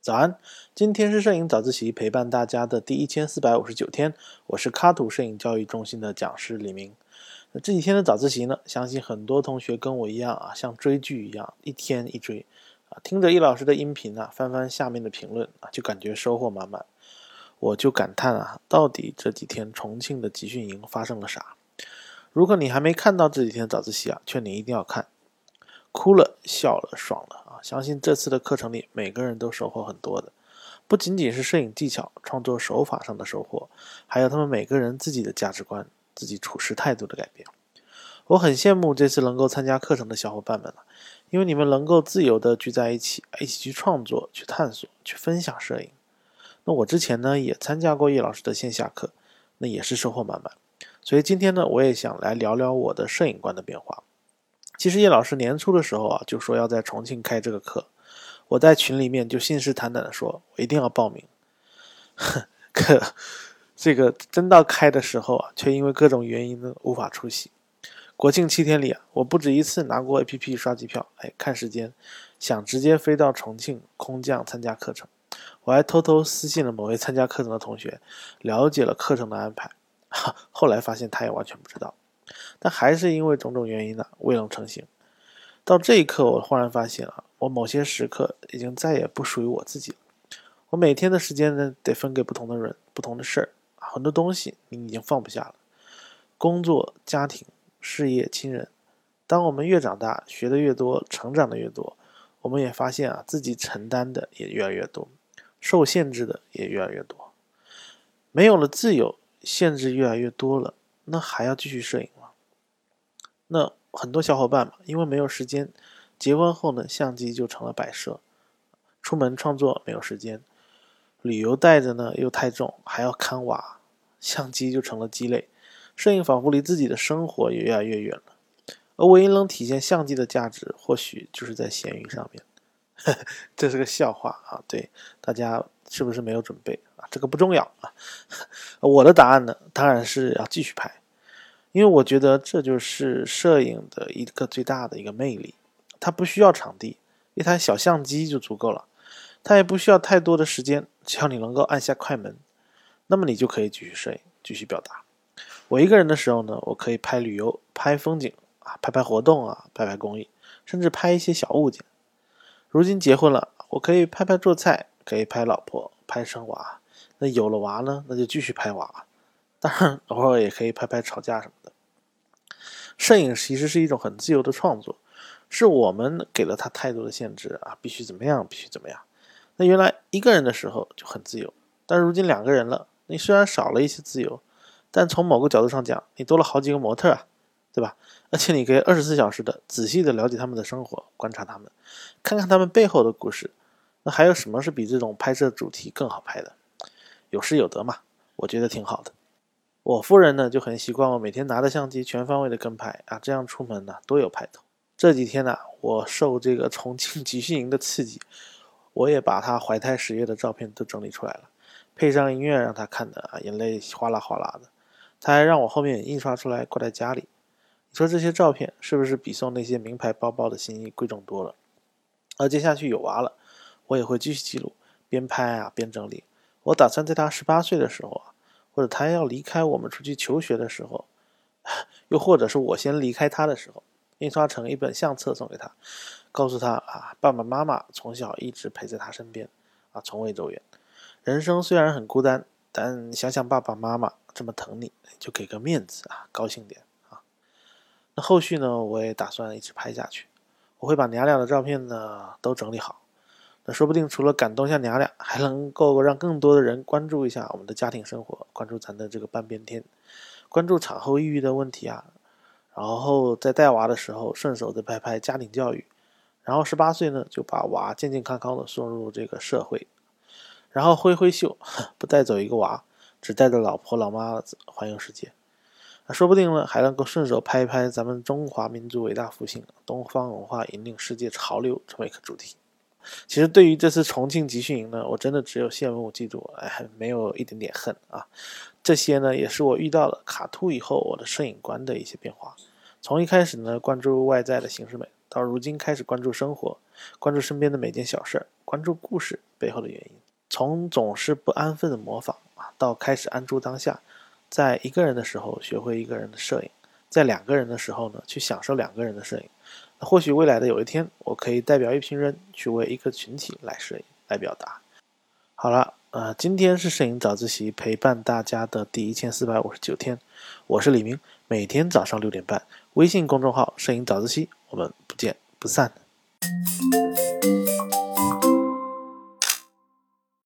早安，今天是摄影早自习陪伴大家的第一千四百五十九天，我是卡图摄影教育中心的讲师李明。那这几天的早自习呢，相信很多同学跟我一样啊，像追剧一样，一天一追啊，听着易老师的音频啊，翻翻下面的评论啊，就感觉收获满满。我就感叹啊，到底这几天重庆的集训营发生了啥？如果你还没看到这几天早自习啊，劝你一定要看，哭了、笑了、爽了啊。相信这次的课程里，每个人都收获很多的，不仅仅是摄影技巧、创作手法上的收获，还有他们每个人自己的价值观、自己处事态度的改变。我很羡慕这次能够参加课程的小伙伴们了，因为你们能够自由的聚在一起，一起去创作、去探索、去分享摄影。那我之前呢也参加过叶老师的线下课，那也是收获满满。所以今天呢，我也想来聊聊我的摄影观的变化。其实叶老师年初的时候啊，就说要在重庆开这个课，我在群里面就信誓旦旦的说，我一定要报名。可这个真到开的时候啊，却因为各种原因呢无法出席。国庆七天里啊，我不止一次拿过 APP 刷机票，哎，看时间，想直接飞到重庆空降参加课程。我还偷偷私信了某位参加课程的同学，了解了课程的安排。哈，后来发现他也完全不知道。但还是因为种种原因呢，未能成行。到这一刻，我忽然发现啊，我某些时刻已经再也不属于我自己了。我每天的时间呢，得分给不同的人、不同的事儿很多东西你已经放不下了。工作、家庭、事业、亲人。当我们越长大，学的越多，成长的越多，我们也发现啊，自己承担的也越来越多，受限制的也越来越多。没有了自由，限制越来越多了。那还要继续摄影？那很多小伙伴嘛，因为没有时间，结婚后呢，相机就成了摆设。出门创作没有时间，旅游带着呢又太重，还要看娃，相机就成了鸡肋。摄影仿佛离自己的生活也越来越远了。而唯一能体现相机的价值，或许就是在闲鱼上面。这是个笑话啊！对大家是不是没有准备啊？这个不重要啊。我的答案呢，当然是要继续拍。因为我觉得这就是摄影的一个最大的一个魅力，它不需要场地，一台小相机就足够了，它也不需要太多的时间，只要你能够按下快门，那么你就可以继续摄影，继续表达。我一个人的时候呢，我可以拍旅游、拍风景啊，拍拍活动啊，拍拍公益，甚至拍一些小物件。如今结婚了，我可以拍拍做菜，可以拍老婆，拍生娃。那有了娃呢，那就继续拍娃。当然，偶尔也可以拍拍吵架什么的。摄影其实是一种很自由的创作，是我们给了他太多的限制啊，必须怎么样，必须怎么样。那原来一个人的时候就很自由，但如今两个人了，你虽然少了一些自由，但从某个角度上讲，你多了好几个模特啊，对吧？而且你可以二十四小时的仔细的了解他们的生活，观察他们，看看他们背后的故事。那还有什么是比这种拍摄主题更好拍的？有失有得嘛，我觉得挺好的。我夫人呢就很习惯我每天拿着相机全方位的跟拍啊，这样出门呢多有派头。这几天呢，我受这个重庆集训营的刺激，我也把她怀胎十月的照片都整理出来了，配上音乐让她看的啊，眼泪哗啦哗啦的。她还让我后面印刷出来挂在家里。你说这些照片是不是比送那些名牌包包的心意贵重多了？而接下去有娃了，我也会继续记录，边拍啊边整理。我打算在她十八岁的时候啊。或者他要离开我们出去求学的时候，又或者是我先离开他的时候，印刷成一本相册送给他，告诉他啊，爸爸妈妈从小一直陪在他身边，啊，从未走远。人生虽然很孤单，但想想爸爸妈妈这么疼你，就给个面子啊，高兴点啊。那后续呢，我也打算一直拍下去，我会把娘俩的照片呢都整理好。那说不定除了感动一下娘俩，还能够让更多的人关注一下我们的家庭生活，关注咱的这个半边天，关注产后抑郁的问题啊，然后在带娃的时候顺手再拍拍家庭教育，然后十八岁呢就把娃健健康康的送入这个社会，然后挥挥袖，不带走一个娃，只带着老婆老妈子环游世界，说不定呢还能够顺手拍一拍咱们中华民族伟大复兴，东方文化引领世界潮流这么一个主题。其实对于这次重庆集训营呢，我真的只有羡慕、嫉妒，哎，没有一点点恨啊。这些呢，也是我遇到了卡兔以后我的摄影观的一些变化。从一开始呢，关注外在的形式美，到如今开始关注生活，关注身边的每件小事儿，关注故事背后的原因。从总是不安分的模仿啊，到开始安住当下，在一个人的时候学会一个人的摄影，在两个人的时候呢，去享受两个人的摄影。或许未来的有一天，我可以代表一群人去为一个群体来摄影，来表达。好了。呃，今天是摄影早自习陪伴大家的第一千四百五十九天，我是李明，每天早上六点半，微信公众号“摄影早自习”，我们不见不散。